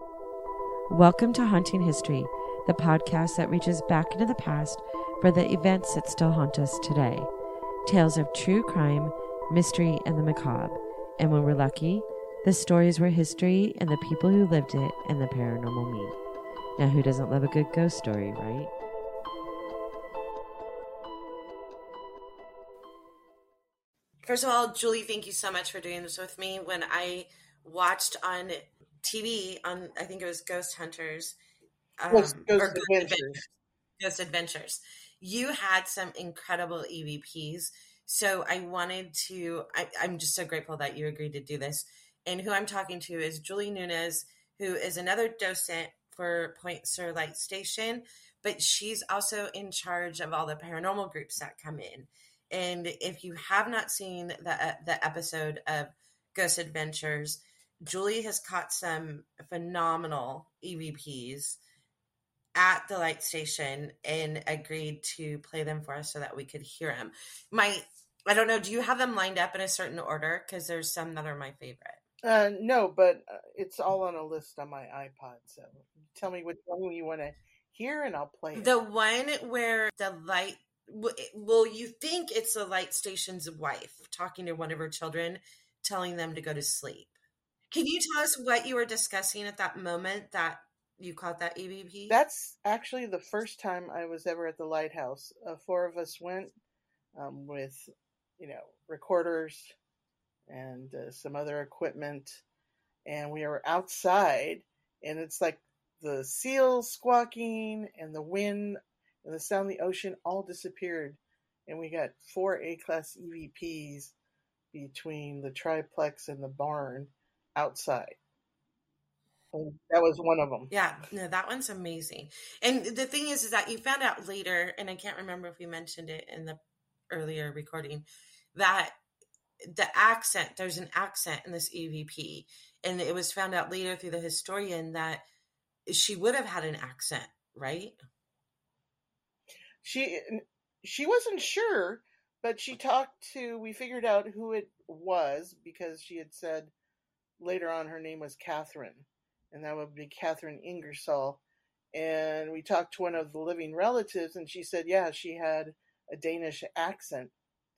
Welcome to Haunting History, the podcast that reaches back into the past for the events that still haunt us today. Tales of true crime, mystery, and the macabre. And when we're lucky, the stories where history and the people who lived it and the paranormal meet. Now, who doesn't love a good ghost story, right? First of all, Julie, thank you so much for doing this with me. When I watched on TV on, I think it was Ghost Hunters, um, Ghost, Ghost or Ghost Adventures. Adventures. Ghost Adventures. You had some incredible EVPs. So I wanted to, I, I'm just so grateful that you agreed to do this. And who I'm talking to is Julie Nunes, who is another docent for Point Sur Light Station, but she's also in charge of all the paranormal groups that come in. And if you have not seen the the episode of Ghost Adventures, Julie has caught some phenomenal EVPs at the light station and agreed to play them for us so that we could hear them. My I don't know, do you have them lined up in a certain order because there's some that are my favorite. Uh, no, but uh, it's all on a list on my iPod. So tell me which one you want to hear, and I'll play it. The one where the light well you think it's the light station's wife talking to one of her children telling them to go to sleep. Can you tell us what you were discussing at that moment that you caught that EVP? That's actually the first time I was ever at the lighthouse. Uh, four of us went um, with, you know, recorders and uh, some other equipment, and we were outside, and it's like the seals squawking and the wind and the sound of the ocean all disappeared, and we got four A class EVPs between the triplex and the barn outside. And that was one of them. Yeah, no, that one's amazing. And the thing is, is that you found out later, and I can't remember if we mentioned it in the earlier recording, that the accent, there's an accent in this EVP. And it was found out later through the historian that she would have had an accent, right? she she wasn't sure, but she talked to. We figured out who it was because she had said later on her name was Catherine, and that would be Catherine Ingersoll. And we talked to one of the living relatives, and she said, yeah, she had a Danish accent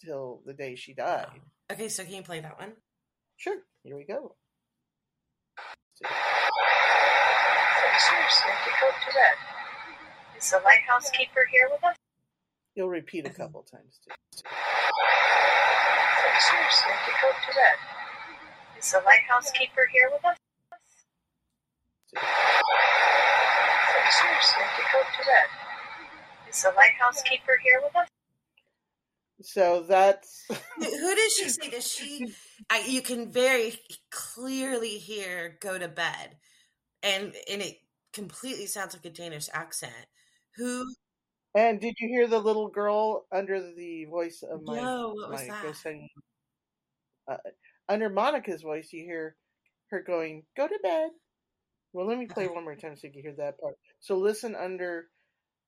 till the day she died. Okay, so can you play that one? Sure, here we go. Seriously, go to bed. Is the lighthouse keeper here with us? You'll repeat a couple times too. Seriously, go to bed. Is the lighthouse keeper here with us? Seriously, go to bed. Is the lighthouse keeper here with us? So that's Who who does she say? Does she? I, you can very clearly hear "go to bed," and and it completely sounds like a Danish accent. Who? And did you hear the little girl under the voice of my No, what was my that? ghost singing? Uh, under Monica's voice, you hear her going, "Go to bed." Well, let me play one more time so you can hear that part. So listen under.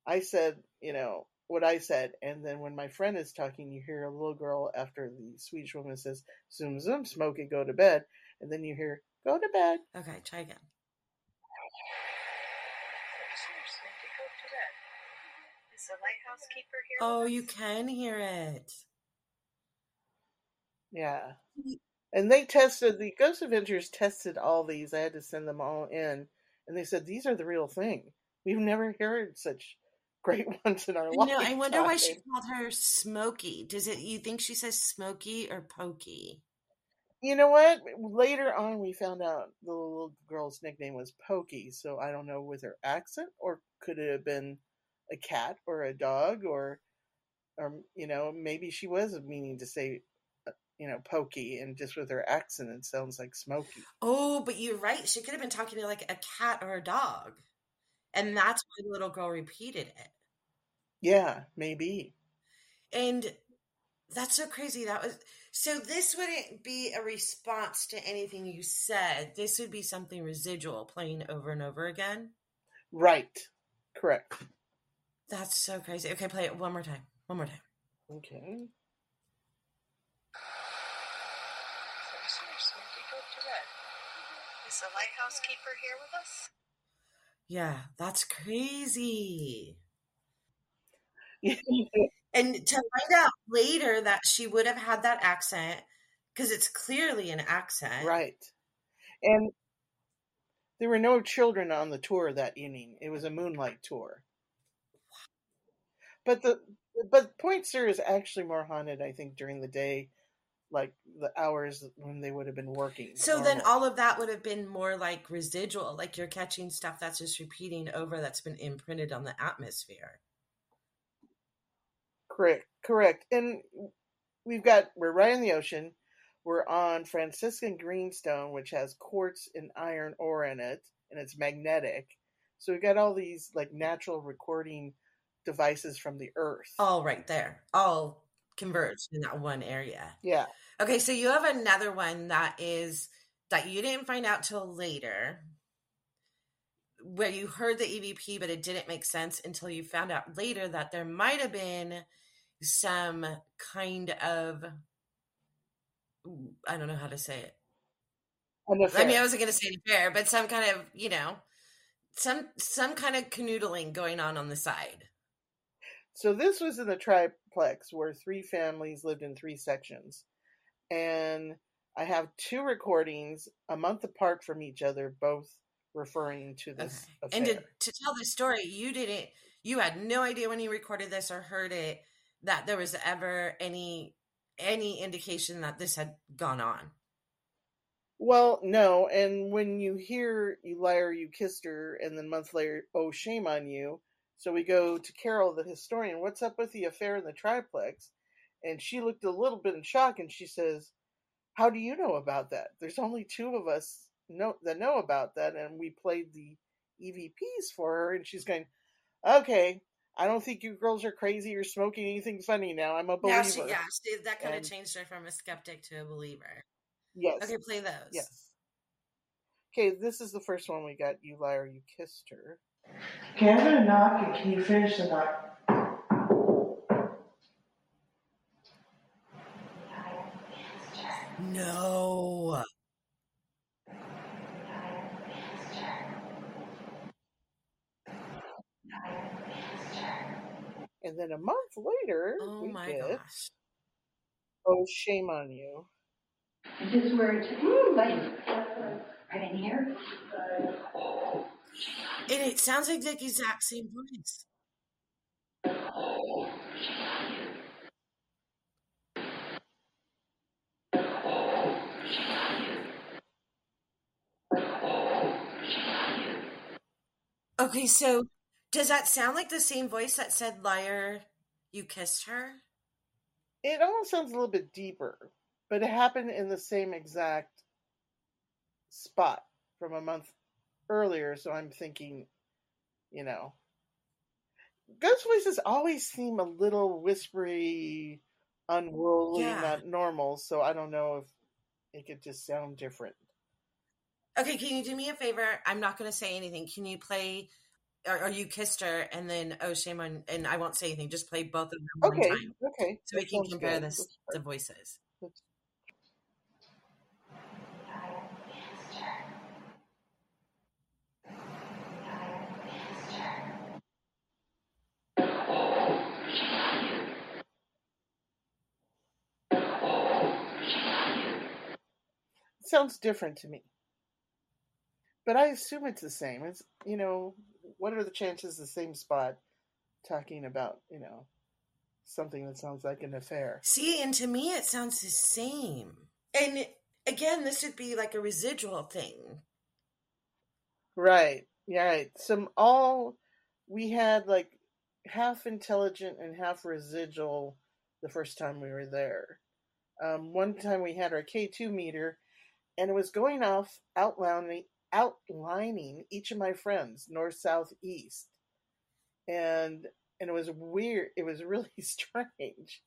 I said, you know what I said, and then when my friend is talking, you hear a little girl after the Swedish woman says, "Zoom zoom, smoke it, go to bed," and then you hear, "Go to bed." Okay, try again. Seriously, go to bed. Is the lighthouse keeper here Oh, you can hear it. Yeah. And they tested the Ghost Adventures tested all these. I had to send them all in, and they said these are the real thing. We've never heard such great ones in our life. No, I wonder why she called her Smoky. Does it? You think she says Smoky or Pokey? You know what? Later on, we found out the little girl's nickname was Pokey. So I don't know with her accent, or could it have been a cat or a dog, or, or you know, maybe she was meaning to say, you know, Pokey, and just with her accent, it sounds like Smoky. Oh, but you're right. She could have been talking to like a cat or a dog, and that's why the little girl repeated it. Yeah, maybe. And that's so crazy. That was so. This wouldn't be a response to anything you said. This would be something residual playing over and over again. Right. Correct. That's so crazy. Okay, play it one more time. One more time. Okay. Seriously, go to bed. Is Is the lighthouse keeper here with us? Yeah, that's crazy. And to find out later that she would have had that accent, because it's clearly an accent. right. And there were no children on the tour that evening. It was a moonlight tour. But the but Point Sur is actually more haunted, I think, during the day, like the hours when they would have been working. So then all of that would have been more like residual, like you're catching stuff that's just repeating over that's been imprinted on the atmosphere. Correct, correct. And we've got we're right in the ocean. We're on Franciscan greenstone, which has quartz and iron ore in it, and it's magnetic. So we've got all these like natural recording devices from the earth. All right there, all converged in that one area. Yeah. Okay, so you have another one that is that you didn't find out till later, where you heard the EVP, but it didn't make sense until you found out later that there might have been some kind of I don't know how to say it. I mean, I wasn't going to say fair, but some kind of you know, some some kind of canoodling going on on the side. So this was in the where three families lived in three sections. And I have two recordings a month apart from each other, both referring to this Okay. And to, to tell the story, you didn't, you had no idea when you recorded this or heard it that there was ever any any indication that this had gone on. Well, no, and when you hear you liar, you kissed her, and then a month later, oh shame on you. So we go to Carol, the historian. What's up with the affair in the triplex? And she looked a little bit in shock, and she says, "How do you know about that? There's only two of us know that know about that, and we played the EVPs for her." And she's going, "Okay, I don't think you girls are crazy or smoking anything funny now. I'm a believer." Now she, yeah, she, that kind of changed her from a skeptic to a believer. Yes. Okay, play those. Yes. Okay, this is the first one we got. You liar, you kissed her. Okay, I'm gonna knock and can you finish the knock? No. And then a month later, Oh we my get, gosh. Oh, shame on you. This is where it's, mm, like, right in here. And it sounds like the exact same voice. Okay, so does that sound like the same voice that said liar you kissed her? It almost sounds a little bit deeper, but it happened in the same exact spot from a month earlier. So I'm thinking, you know, ghost voices always seem a little whispery, unruly, Yeah. not normal. So I don't know if it could just sound different. Okay, can you do me a favor? I'm not going to say anything. Can you play or, or you kissed her and then oh shame on and I won't say anything. Just play both of them one Okay, time okay. so we can compare good. this the voices. Let's- It sounds different to me. But I assume it's the same. It's you know, what are the chances the same spot talking about, you know, something that sounds like an affair? See, and to me it sounds the same. And again, this would be like a residual thing. Right. Yeah, right. Some all we had like half intelligent and half residual the first time we were there. Um, one time we had our K2 meter and it was going off outlining outlining each of my friends, north, south, east. And and it was weird. It was really strange.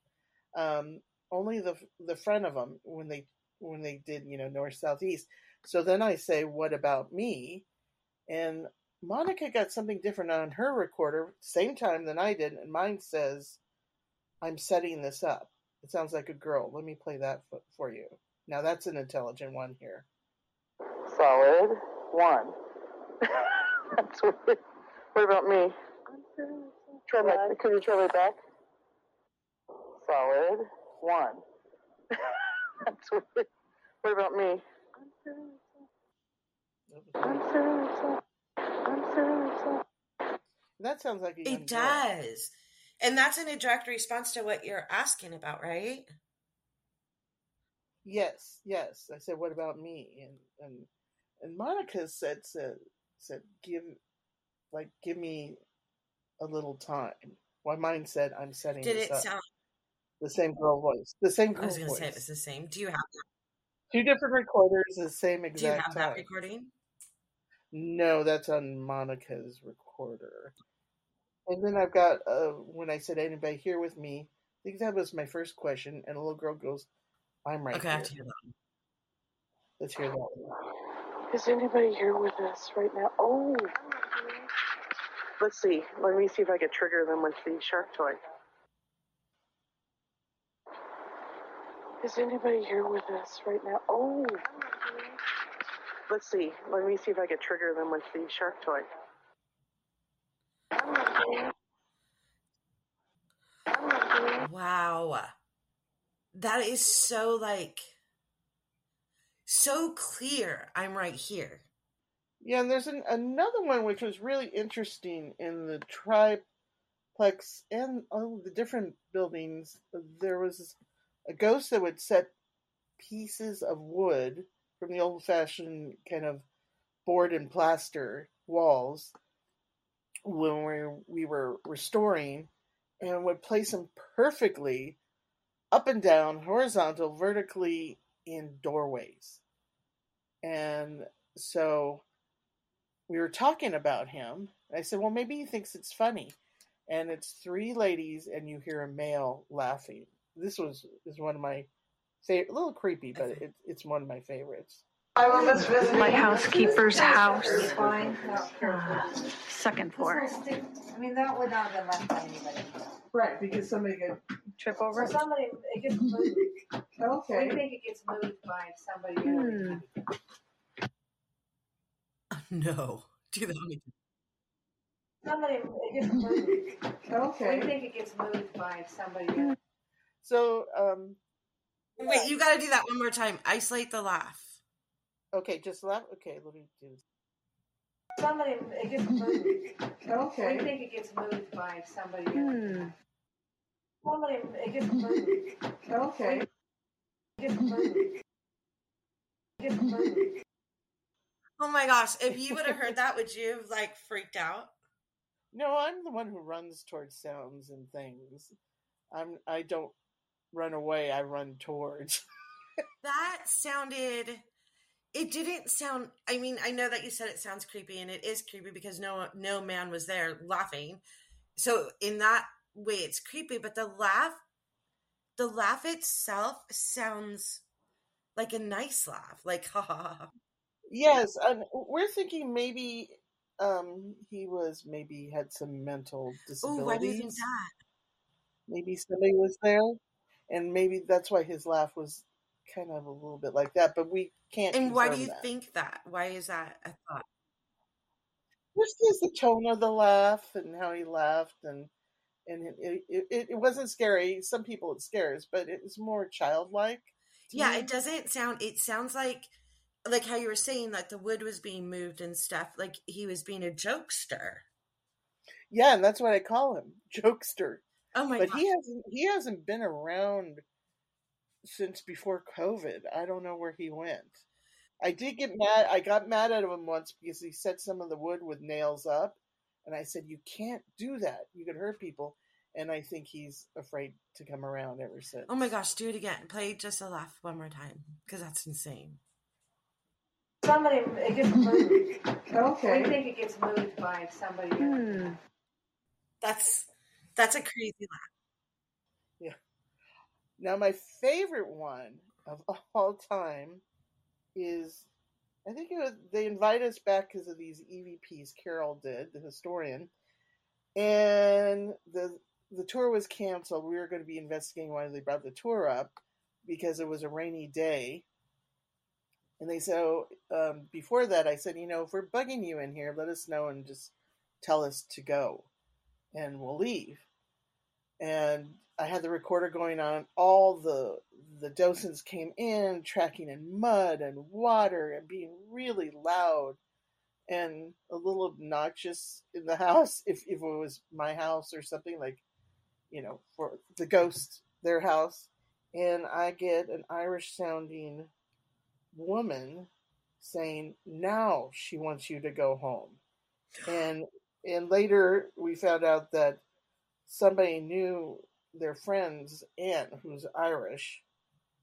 Um, only the the front of them when they when they did, you know, north, south, east. So then I say, "What about me?" And Monica got something different on her recorder, same time than I did, and mine says, I'm setting this up. It sounds like a girl. Let me play that for you. Now that's an intelligent one here. Solid. One. That's weird. What about me? Try my, could you try my back? Solid. One. That's weird. What about me? That sounds like a young It girl. does. And that's an a direct response to what you're asking about, right? Yes, yes. I said, "What about me?" And and and Monica said said said give like give me a little time. Well, mine said, "I'm setting Did this it up." sound? the same girl voice, the same girl I was going to say it was the same. Do you have that? Two different recorders, the same exact. Do you have time. that recording? No, that's on Monica's recorder. And then I've got uh, when I said anybody here with me. I think that was my first question, and a little girl goes, "I'm right okay, I have to hear that. Let's hear that. Is anybody here with us right now? Oh, let's see. Let me see if I can trigger them with the shark toy. Is anybody here with us right now? Oh, let's see. Let me see if I can trigger them with the shark toy. Wow. That is so like so clear. I'm right here. Yeah, and there's an, another one which was really interesting in the triplex and all the different buildings. There was a ghost that would set pieces of wood from the old fashioned kind of board and plaster walls when we, we were restoring and would place them perfectly up and down, horizontal, vertically in doorways. And so we were talking about him. I said, well, maybe he thinks it's funny. And it's three ladies, and you hear a male laughing. This was is one of my favorite, a little creepy, but it, it's one of my favorites. I will miss my housekeeper's house. Uh, second floor. I mean, that would not have been left by anybody. Right, because somebody could. Trip over. Or somebody, it gets moved. I Okay. think it gets moved by somebody else. Hmm. No. Do that. one again. Somebody, it gets moved. I Okay. think it gets moved by somebody else. So, um, Wait, you got to do that one more time. Isolate the laugh. okay, just laugh. Okay, let me do this. Somebody, it gets moved. I Okay. I think it gets moved by somebody else. Hmm. Somebody, it gets moved. Okay. It gets moved. It gets moved. Oh my gosh, if you would have heard that, would you have like freaked out? No, I'm the one who runs towards sounds and things. I'm. I don't run away. I run towards. That sounded it didn't sound I mean, I know that you said it sounds creepy and it is creepy because no no man was there laughing. So in that way it's creepy, but the laugh the laugh itself sounds like a nice laugh. Like ha ha ha. Yes, and we're thinking maybe um he was maybe had some mental disabilities Oh, why do you think that? Maybe somebody was there, and maybe that's why his laugh was kind of a little bit like that. But we can't. And why do you that. think that? Why is that a thought? Just is the tone of the laugh and how he laughed, and and it it, it, wasn't scary. Some people it scares, but it was more childlike. Yeah, me. it doesn't sound. It sounds like, like how you were saying that the wood was being moved and stuff. Like he was being a jokester. Yeah, and that's what I call him, jokester. Oh my but god! he hasn't he hasn't been around since before COVID. I don't know where he went. I did get mad. I got mad at him once because he set some of the wood with nails up, and I said, "You can't do that. You could hurt people." And I think he's afraid to come around ever since. Oh my gosh! Do it again. Play just a laugh one more time because that's insane. Somebody, it gets moved. I Okay. think it gets moved by somebody. Hmm. That's that's a crazy laugh. Now, my favorite one of all time is I think it was, they invite us back because of these EVPs Carol did, the historian, and the the tour was canceled. We were going to be investigating why they brought the tour up because it was a rainy day, And they said, oh, um, before that, I said, you know, if we're bugging you in here, let us know and just tell us to go and we'll leave. And I had the recorder going on. All the the docents came in, tracking in mud and water and being really loud and a little obnoxious in the house if, if it was my house or something like, you know, for the ghost, their house. And I get an Irish sounding woman saying, now she wants you to go home. And and later we found out that somebody knew their friend's aunt, who's Irish,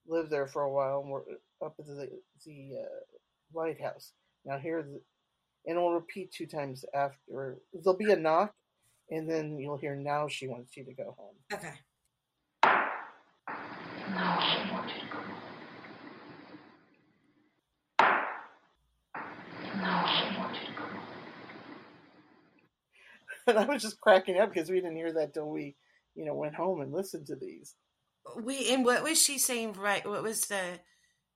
lived there for a while and were up at the the uh, lighthouse. Now here, the, and it'll repeat two times after. There'll be a knock, and then you'll hear now she wants you to go home. Okay. No, she wants you to go. No, she wants you to go. And I was just cracking up because we didn't hear that till we, you know, went home and listened to these. We and what was she saying? Right? What was the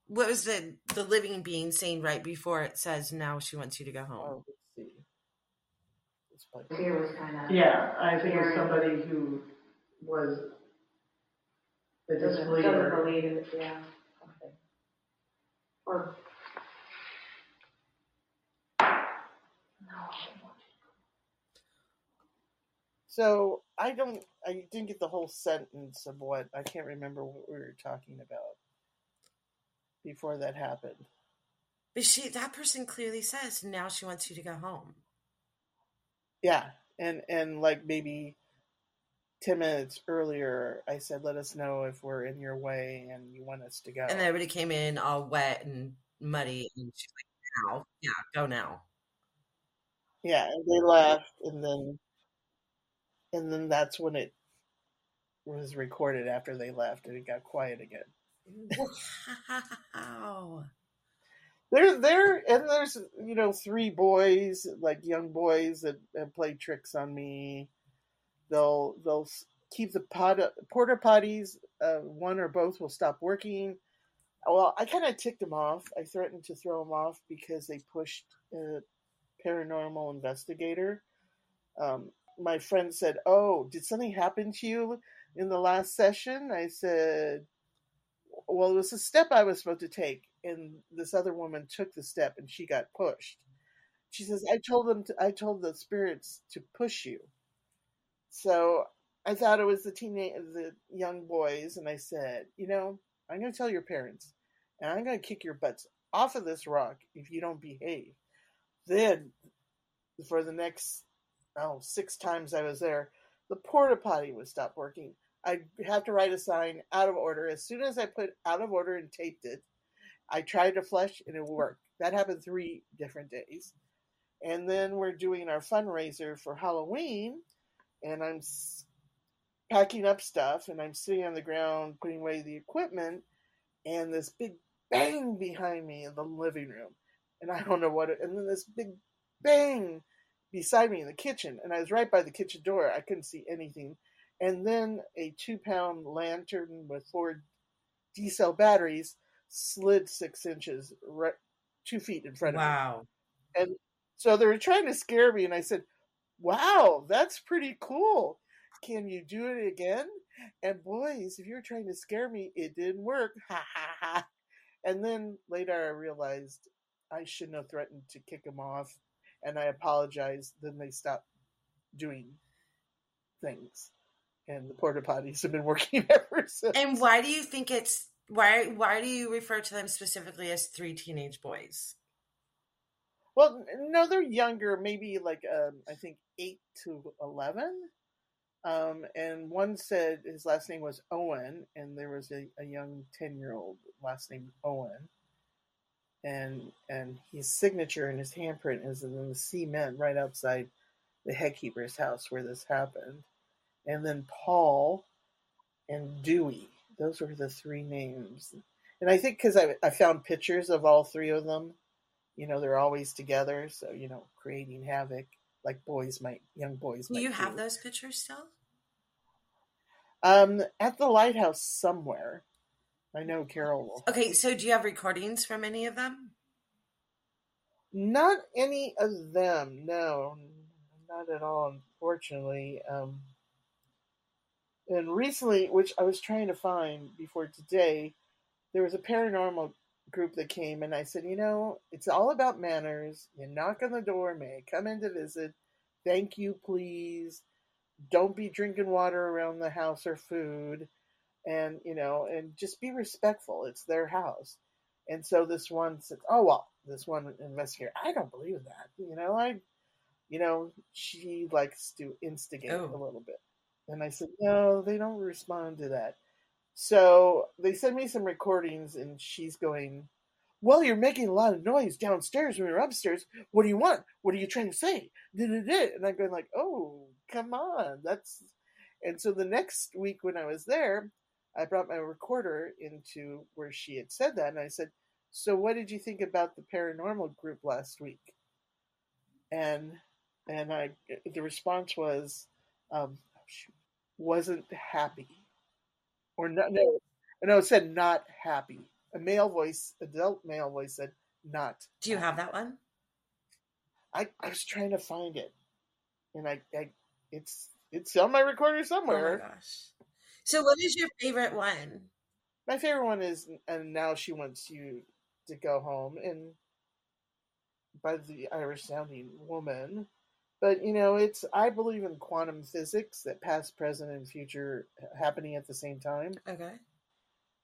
what was the the living being saying right before it says now she wants you to go home? Oh, let's see. Let's play. Was kind of. Yeah, I think it was somebody who was a Doesn't, doesn't disbeliever. believe yeah. something. Or. No, So I don't, I didn't get the whole sentence of what I can't remember what we were talking about before that happened. But she that person clearly says now she wants you to go home. Yeah, and and like maybe ten minutes earlier, I said, "Let us know if we're in your way and you want us to go." And everybody came in all wet and muddy, and she's like, "Now, yeah, go now." yeah, and they left, and then and then that's when it was recorded after they left, and it got quiet again. Wow. There, there, and there's you know three boys, like young boys that have played tricks on me. They'll they'll keep the pot porta potties. Uh, one or both will stop working. Well, I kind of ticked them off. I threatened to throw them off because they pushed a paranormal investigator. Um, my friend said, "Oh, did something happen to you in the last session?" I said, well, it was a step I was supposed to take, and this other woman took the step, and she got pushed. She says, "I told them, to, I told the spirits to push you." So I thought it was the teenage, the young boys, and I said, "You know, I'm going to tell your parents, and I'm going to kick your butts off of this rock if you don't behave." Then, for the next, oh, six times I was there, the porta potty would stop working. I'd have to write a sign out of order. As soon as I put out of order and taped it, I tried to flush and it worked. That happened three different days. And then we're doing our fundraiser for Halloween, and I'm packing up stuff, and I'm sitting on the ground putting away the equipment, and this big bang behind me in the living room. And I don't know what it, and then this big bang beside me in the kitchen, and I was right by the kitchen door. I couldn't see anything and then a two pound lantern with four D cell batteries slid six inches, right, two feet in front of me. Wow. And so they were trying to scare me, and I said, Wow, that's pretty cool. Can you do it again? And boys, if you were trying to scare me, it didn't work. Ha ha ha. And then later I realized I shouldn't have threatened to kick them off, and I apologize, Then they stopped doing things and the porta potties have been working ever since. And why do you think it's why why do you refer to them specifically as three teenage boys? Well, no, they're younger, maybe like um, I think eight to eleven. Um, and one said his last name was Owen, and there was a, a young ten year old last name Owen. And and his signature and his handprint is in the cement right outside the headkeeper's house where this happened. And then Paul and Dewey. Those were the three names. And I think because I, I found pictures of all three of them, you know, they're always together. So, you know, creating havoc like boys might, young boys Do you have do. those pictures still? Um, at the lighthouse somewhere. I know Carol will. Okay, so do you have recordings from any of them? Not any of them, no, not at all, unfortunately. Um, and recently, which I was trying to find before today, there was a paranormal group that came, and I said, you know, it's all about manners. You knock on the door, may I come in to visit? Thank you, please. Don't be drinking water around the house or food, and you know, and just be respectful. It's their house. And so this one says, "Oh well, this one investigator, I don't believe that. You know, I, you know, she likes to instigate Oh. a little bit." And I said, "No, they don't respond to that." So they send me some recordings, and she's going, "Well, you're making a lot of noise downstairs when you're upstairs. What do you want? What are you trying to say?" And I'm going like, "Oh, come on, that's." And so the next week when I was there, I brought my recorder into where she had said that, and I said, "So, what did you think about the paranormal group last week?" And and I the response was, um, she wasn't happy, or no, no, no, it said not happy. A male voice, adult male voice said not. Do you have that one? I I was trying to find it, and I, I it's it's on my recorder somewhere. Oh my gosh. So what is your favorite one? My favorite one is, and now she wants you to go home, and by the Irish sounding woman. But you know, it's I believe in quantum physics that past, present, and future happening at the same time, Okay.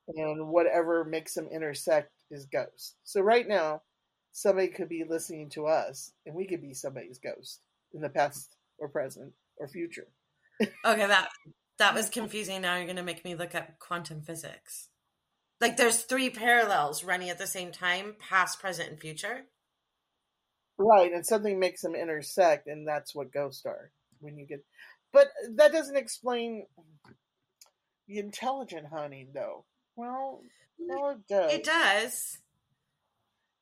and whatever makes them intersect is ghost. So right now, somebody could be listening to us, and we could be somebody's ghost in the past or present or future. Okay, that that was oh. confusing. Now you're gonna make me look up quantum physics. Like there's three parallels running at the same time, past, present, and future. Right, and something makes them intersect, and that's what ghosts are. When you get, but that doesn't explain the intelligent hunting, though. Well, mm, no, it does. It does.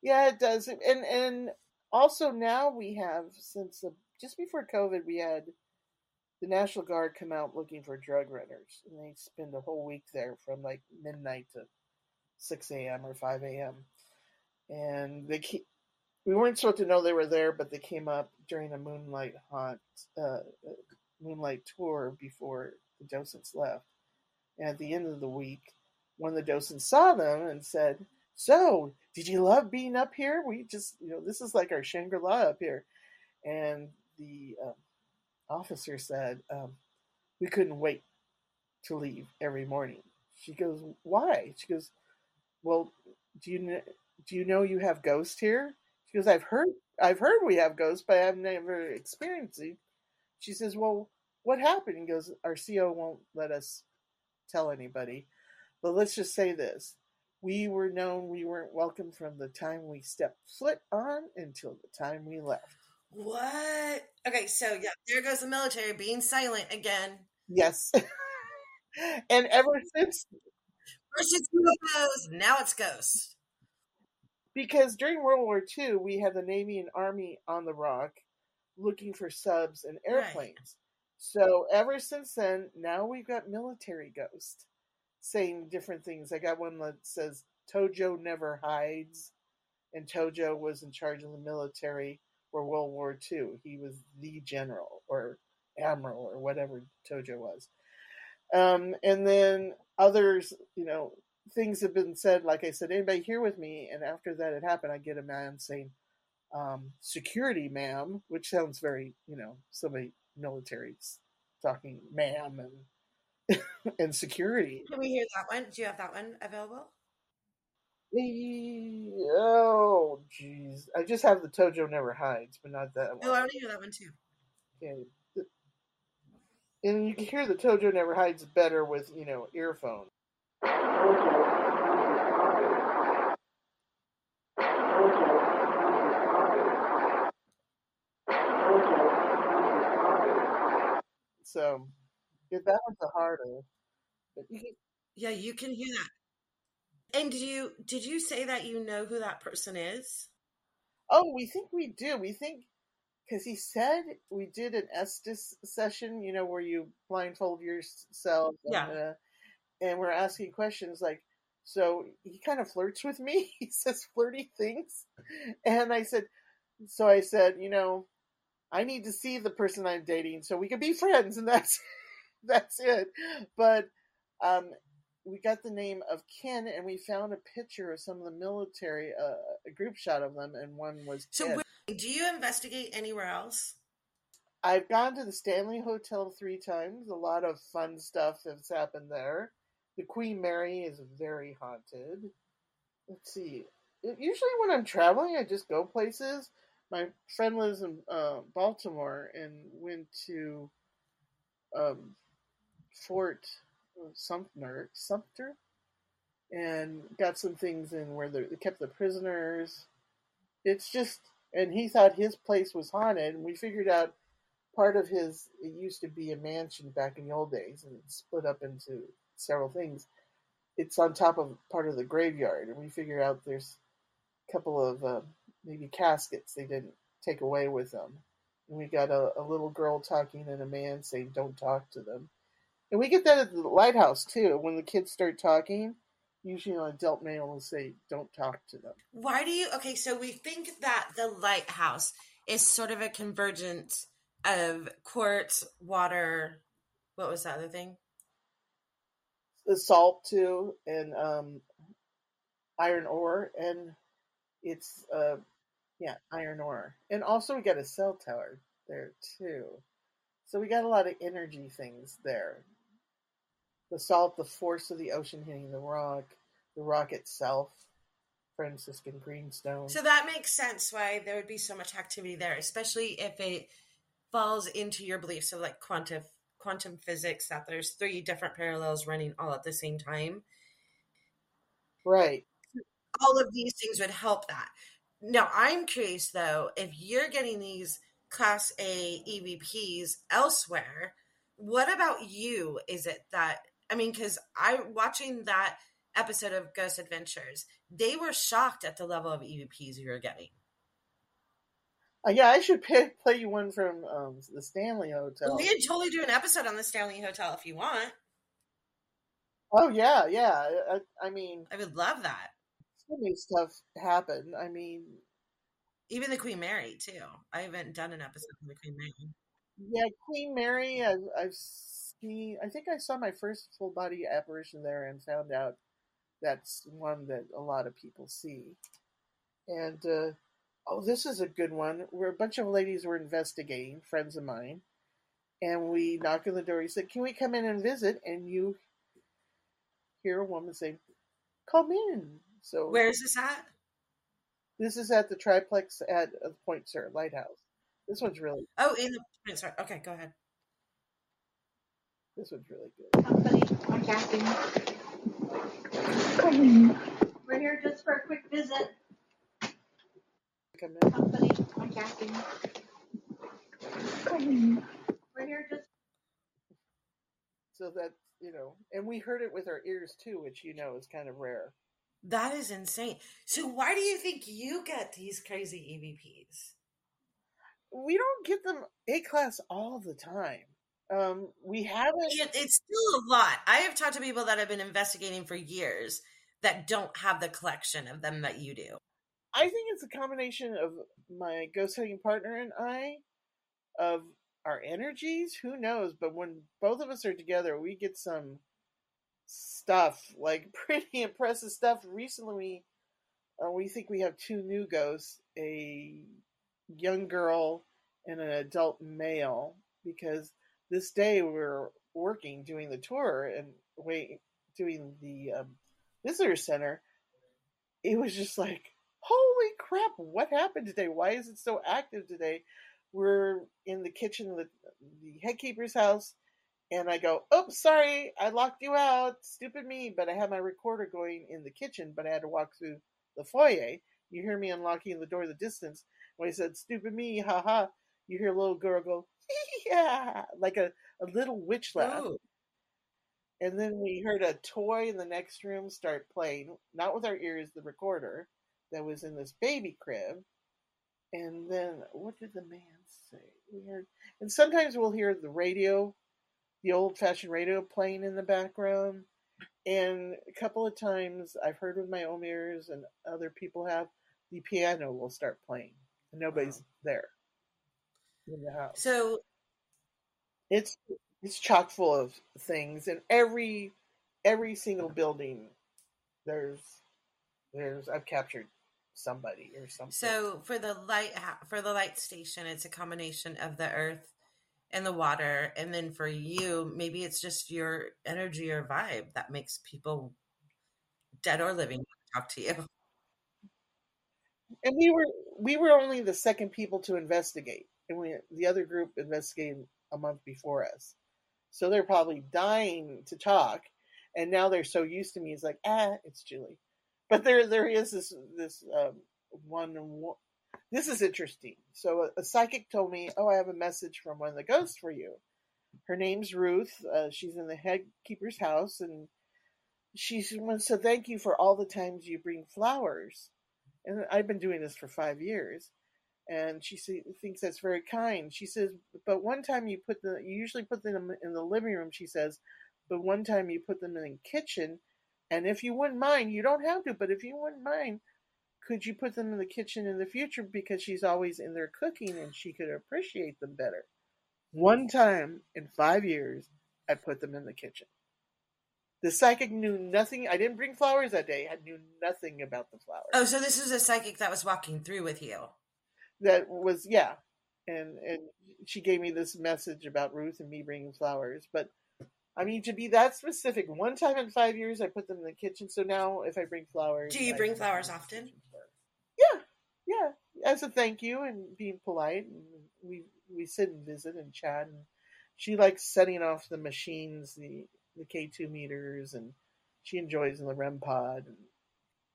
Yeah, it does. And and also now we have since the, just before COVID, we had the National Guard come out looking for drug runners, and they spend a whole week there from like midnight to six a.m. or five a.m. And they keep. We weren't supposed to know they were there, but they came up during a moonlight hunt, uh, moonlight tour before the docents left. And at the end of the week, one of the docents saw them and said, "So, did you love being up here? We just, you know, this is like our Shangri La up here." And the um, officer said, um, "We couldn't wait to leave every morning." She goes, "Why?" She goes, "Well, do you kn- do you know you have ghosts here?" She goes, "I've heard, I've heard we have ghosts, but I've never experienced it." She says, "Well, what happened?" He goes, "Our CO won't let us tell anybody, but let's just say this: we were known we weren't welcome from the time we stepped foot on until the time we left." What? Okay, so yeah, there goes the military being silent again. Yes. and ever since, First it's UFOs, now it's ghosts. because during World War II, we had the Navy and Army on the rock looking for subs and Right. airplanes. So ever since then, now we've got military ghosts saying different things. I got one that says Tojo never hides, and Tojo was in charge of the military for World War II. He was the general or admiral or whatever Tojo was. Um, and then others, you know, things have been said. Like I said, anybody here with me? And after that had happened, I get a man saying, um, "Security, ma'am," which sounds very, you know, somebody military talking, "ma'am," and and security. Can we hear that one? Do you have that one available? Eh, Oh, jeez. I just have the Tojo never hides, but not that Oh, one. I want to hear that one too. Okay. And you can hear the Tojo never hides better with, you know, earphones. So, yeah, that one's a harder. But you can, Yeah, you can hear that. And did you did you say that you know who that person is? oh, we think we do. We think because he said we did an Estes session, you know, where you blindfold yourself, and, Yeah. uh, and we're asking questions like, So he kind of flirts with me. He says flirty things. And I said, so I said, you know, I need to see the person I'm dating so we can be friends. And that's, that's it. But, um, we got the name of Ken and we found a picture of some of the military, uh, a group shot of them. And one was So, wait, do you investigate anywhere else? I've gone to the Stanley Hotel three times. A lot of fun stuff has happened there. The Queen Mary is very haunted. Let's see. Usually, when I'm traveling, I just go places. My friend lives in uh, Baltimore and went to um, Fort Sumter, Sumter, and got some things in where they kept the prisoners. It's just, and he thought his place was haunted, and we figured out part of his it used to be a mansion back in the old days and it split up into several things. It's on top of part of the graveyard and we figured out there's a couple of uh, maybe caskets they didn't take away with them. And we got a, a little girl talking and a man saying don't talk to them and we get that at the lighthouse too when the kids start talking usually an adult male will say don't talk to them Why do you? Okay, so we think that the lighthouse is sort of a convergence of quartz, water. What was that other thing? the salt too and um iron ore and it's uh yeah iron ore and also we got a cell tower there too so we got a lot of energy things there the salt the force of the ocean hitting the rock the rock itself franciscan greenstone So that makes sense why there would be so much activity there, especially if it falls into your beliefs of like quantum quantum physics that there's three different parallels running all at the same time. right All of these things would help that. Now, I'm curious though, if you're getting these class A EVPs elsewhere, what about you? Is it that I mean, because I watching that episode of Ghost Adventures, they were shocked at the level of EVPs you were getting. uh, yeah i should pay, play you one from um the stanley hotel We could totally do an episode on the Stanley Hotel if you want. oh yeah yeah I, I mean I would love that. so many stuff happened i mean Even the Queen Mary too. I haven't done an episode on the Queen Mary. Yeah, Queen Mary. I've, I've I think I saw my first full body apparition there, and found out that's one that a lot of people see. And uh, oh, this is a good one. Where a bunch of ladies were investigating, friends of mine, and we knock on the door. He said, "Can we come in and visit?" And you hear a woman say, "Come in." So Where is this at? this is at the triplex at uh, Point Sur Lighthouse. This one's really, Oh, in the sorry. Okay, go ahead. This one's really good. Company, I'm Kathy. We're here just for a quick visit. Come in. Company, I'm Kathy. We're here just so that you know and we heard it with our ears too which you know is kind of rare That is insane. So why do you think you get these crazy E EVPs? we don't get them a class all the time um we haven't It, it's still a lot. I have talked to people that have been investigating for years that don't have the collection of them that you do. i think it's a combination of my ghost hunting partner and i of our energies who knows but when both of us are together we get some stuff like pretty impressive stuff recently we uh, we think we have two new ghosts a young girl and an adult male because this day we were working doing the tour and wait doing the um, visitor center it was just like holy crap what happened today? Why is it so active today? We're in the kitchen the, the head keeper's house and i go oops sorry i locked you out stupid me but i had my recorder going in the kitchen but i had to walk through the foyer. You hear me unlocking the door the distance. When he said stupid me haha you hear a little girl go yeah like a, a little witch laugh Ooh. and then we heard a toy in the next room start playing, not with our ears, the recorder that was in this baby crib. And then what did the man say? We heard, and sometimes we'll hear the radio, the old fashioned radio playing in the background. And a couple of times I've heard with my own ears and other people have, the piano will start playing and nobody's there in the house. So it's it's chock full of things and every every single building there's there's I've captured somebody or something. So for the light for the light station, it's a combination of the earth and the water, and then for you, maybe it's just your energy or vibe that makes people dead or living talk to you. And we were we were only the second people to investigate, and we the other group investigated a month before us, so they're probably dying to talk, and now they're so used to me. It's like ah, it's Julie, but there there is this this um, one this is interesting. So a, a, psychic told me, "Oh, I have a message from one of the ghosts for you." Her name's Ruth. Uh, she's in the head keeper's house, and she wants to thank you for all the times you bring flowers. And I've been doing this for five years, and she thinks that's very kind. She says, "But one time you put the you usually put them in the living room." She says, "But one time you put them in the kitchen." And if you wouldn't mind, you don't have to, but if you wouldn't mind, could you put them in the kitchen in the future because she's always in there cooking and she could appreciate them better? One time in five years, I put them in the kitchen. The psychic knew nothing. I didn't bring flowers that day. I knew nothing about the flowers. Oh, so this is a psychic that was walking through with you. That was yeah, and and she gave me this message about Ruth and me bringing flowers. But I mean, to be that specific, one time in five years, I put them in the kitchen. So now, if I bring flowers, do you bring flowers often? Yeah, yeah, as a thank you and being polite. And we we sit and visit and chat. And she likes setting off the machines, the the K two meters, and she enjoys the REM pod, and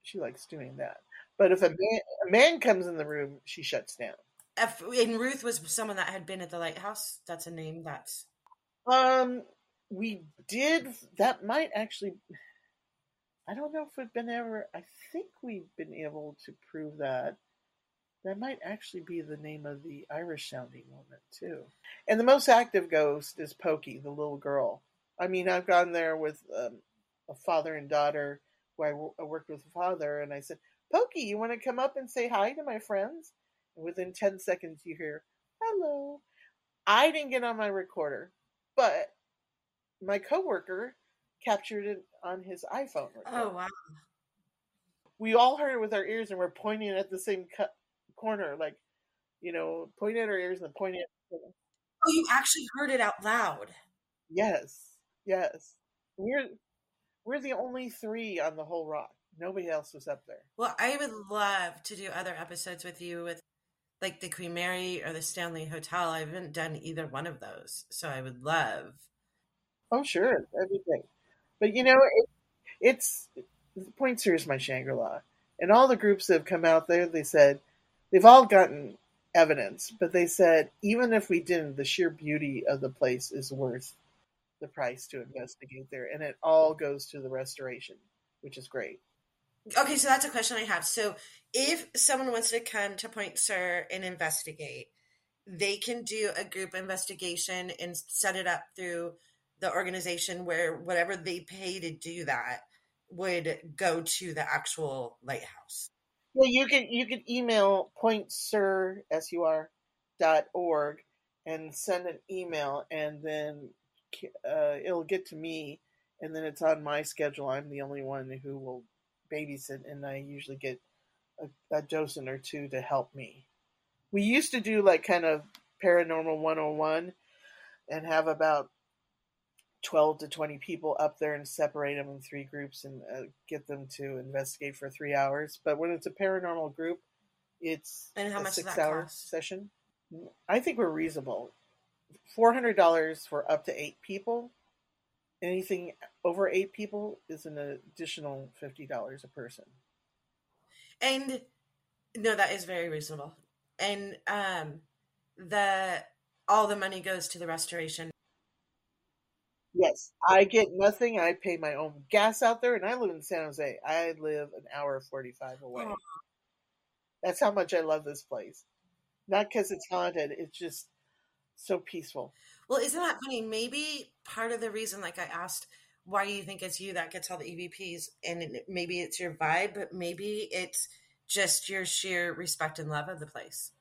she likes doing that. But if a man, a man comes in the room, she shuts down. If, and Ruth was someone that had been at the lighthouse. That's a name that's. Um, we did. That might actually. I don't know if we've been ever. I think we've been able to prove that. That might actually be the name of the Irish sounding woman, too. And the most active ghost is Pokey, the little girl. I mean, I've gone there with um, a father and daughter who I, w- I worked with a father, and I said, Pokey, you want to come up and say hi to my friends? And within 10 seconds, you hear, hello. I didn't get on my recorder, but my coworker captured it on his iPhone. Recorder. Oh, wow we all heard it with our ears and we're pointing at the same corner, like, you know, pointing at our ears and pointing at. Oh, you actually heard it out loud. Yes, yes. We're we're the only three on the whole rock. Nobody else was up there. Well, I would love to do other episodes with you with like the Queen Mary or the Stanley Hotel. I haven't done either one of those, so I would love. Oh, sure, great. But you know, it, it's Point Sur is my Shangri La. And all the groups that have come out there, they said, they've all gotten evidence, but they said, even if we didn't, the sheer beauty of the place is worth the price to investigate there. And it all goes to the restoration, which is great. Okay, so that's a question I have. So if someone wants to come to Point Sur and investigate, they can do a group investigation and set it up through the organization where whatever they pay to do that would go to the actual lighthouse. Well, you can you can email pointsur s u r dot org and send an email, and then uh, it'll get to me, and then it's on my schedule. I'm the only one who will babysit, and I usually get a, a docent or two to help me. We used to do like kind of paranormal 101 and have about 12 to 20 people up there and separate them in three groups and uh, get them to investigate for three hours. But when it's a paranormal group, it's and how a much six hour cost? session. I think we're reasonable. $400 for up to eight people. Anything over eight people is an additional $50 a person. And no, that is very reasonable. And um the all the money goes to the restoration Yes, I get nothing. I pay my own gas out there, and I live in San Jose. I live an hour forty-five away. Oh. That's how much I love this place. Not because it's haunted; it's just so peaceful. Well, isn't that funny? Maybe part of the reason, like I asked, why do you think it's you that gets all the EVPs, and maybe it's your vibe, but maybe it's just your sheer respect and love of the place.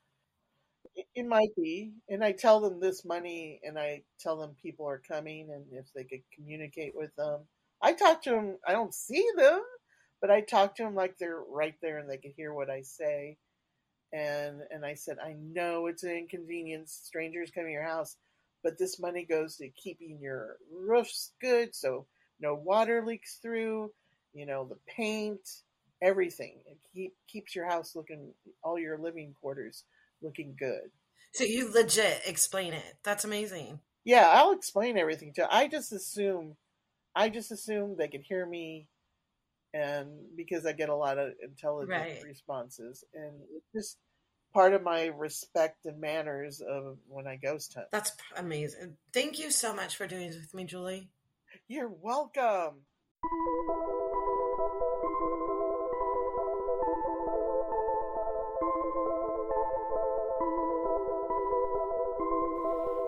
It, it might be, and I tell them this money, and I tell them people are coming, and if they could communicate with them. I talk to them. I don't see them, but I talk to them like they're right there, and they can hear what I say. And and I said, I know it's an inconvenience. Strangers come to your house, but this money goes to keeping your roofs good, so no water leaks through. You know the paint, everything. It keep keeps your house looking, all your living quarters looking good. So you legit explain it. That's amazing. Yeah, I'll explain everything to. I just assume, I just assume they can hear me, and because I get a lot of intelligent Right. responses, and it just part of my respect and manners of when I ghost hunt. That's amazing. Thank you so much for doing this with me, Julie. You're welcome.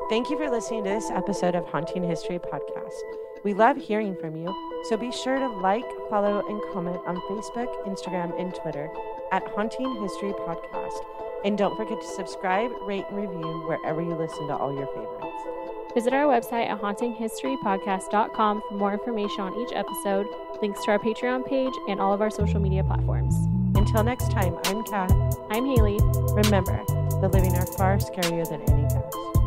Thank you for listening to this episode of Haunting History Podcast. We love hearing from you, so be sure to like, follow, and comment on Facebook, Instagram, and Twitter at Haunting History Podcast. And don't forget to subscribe, rate, and review wherever you listen to all your favorites. Visit our website at hauntinghistorypodcast.com for more information on each episode, links to our Patreon page, and all of our social media platforms. Until next time, I'm Kat. I'm Haley. Remember, the living are far scarier than any ghost.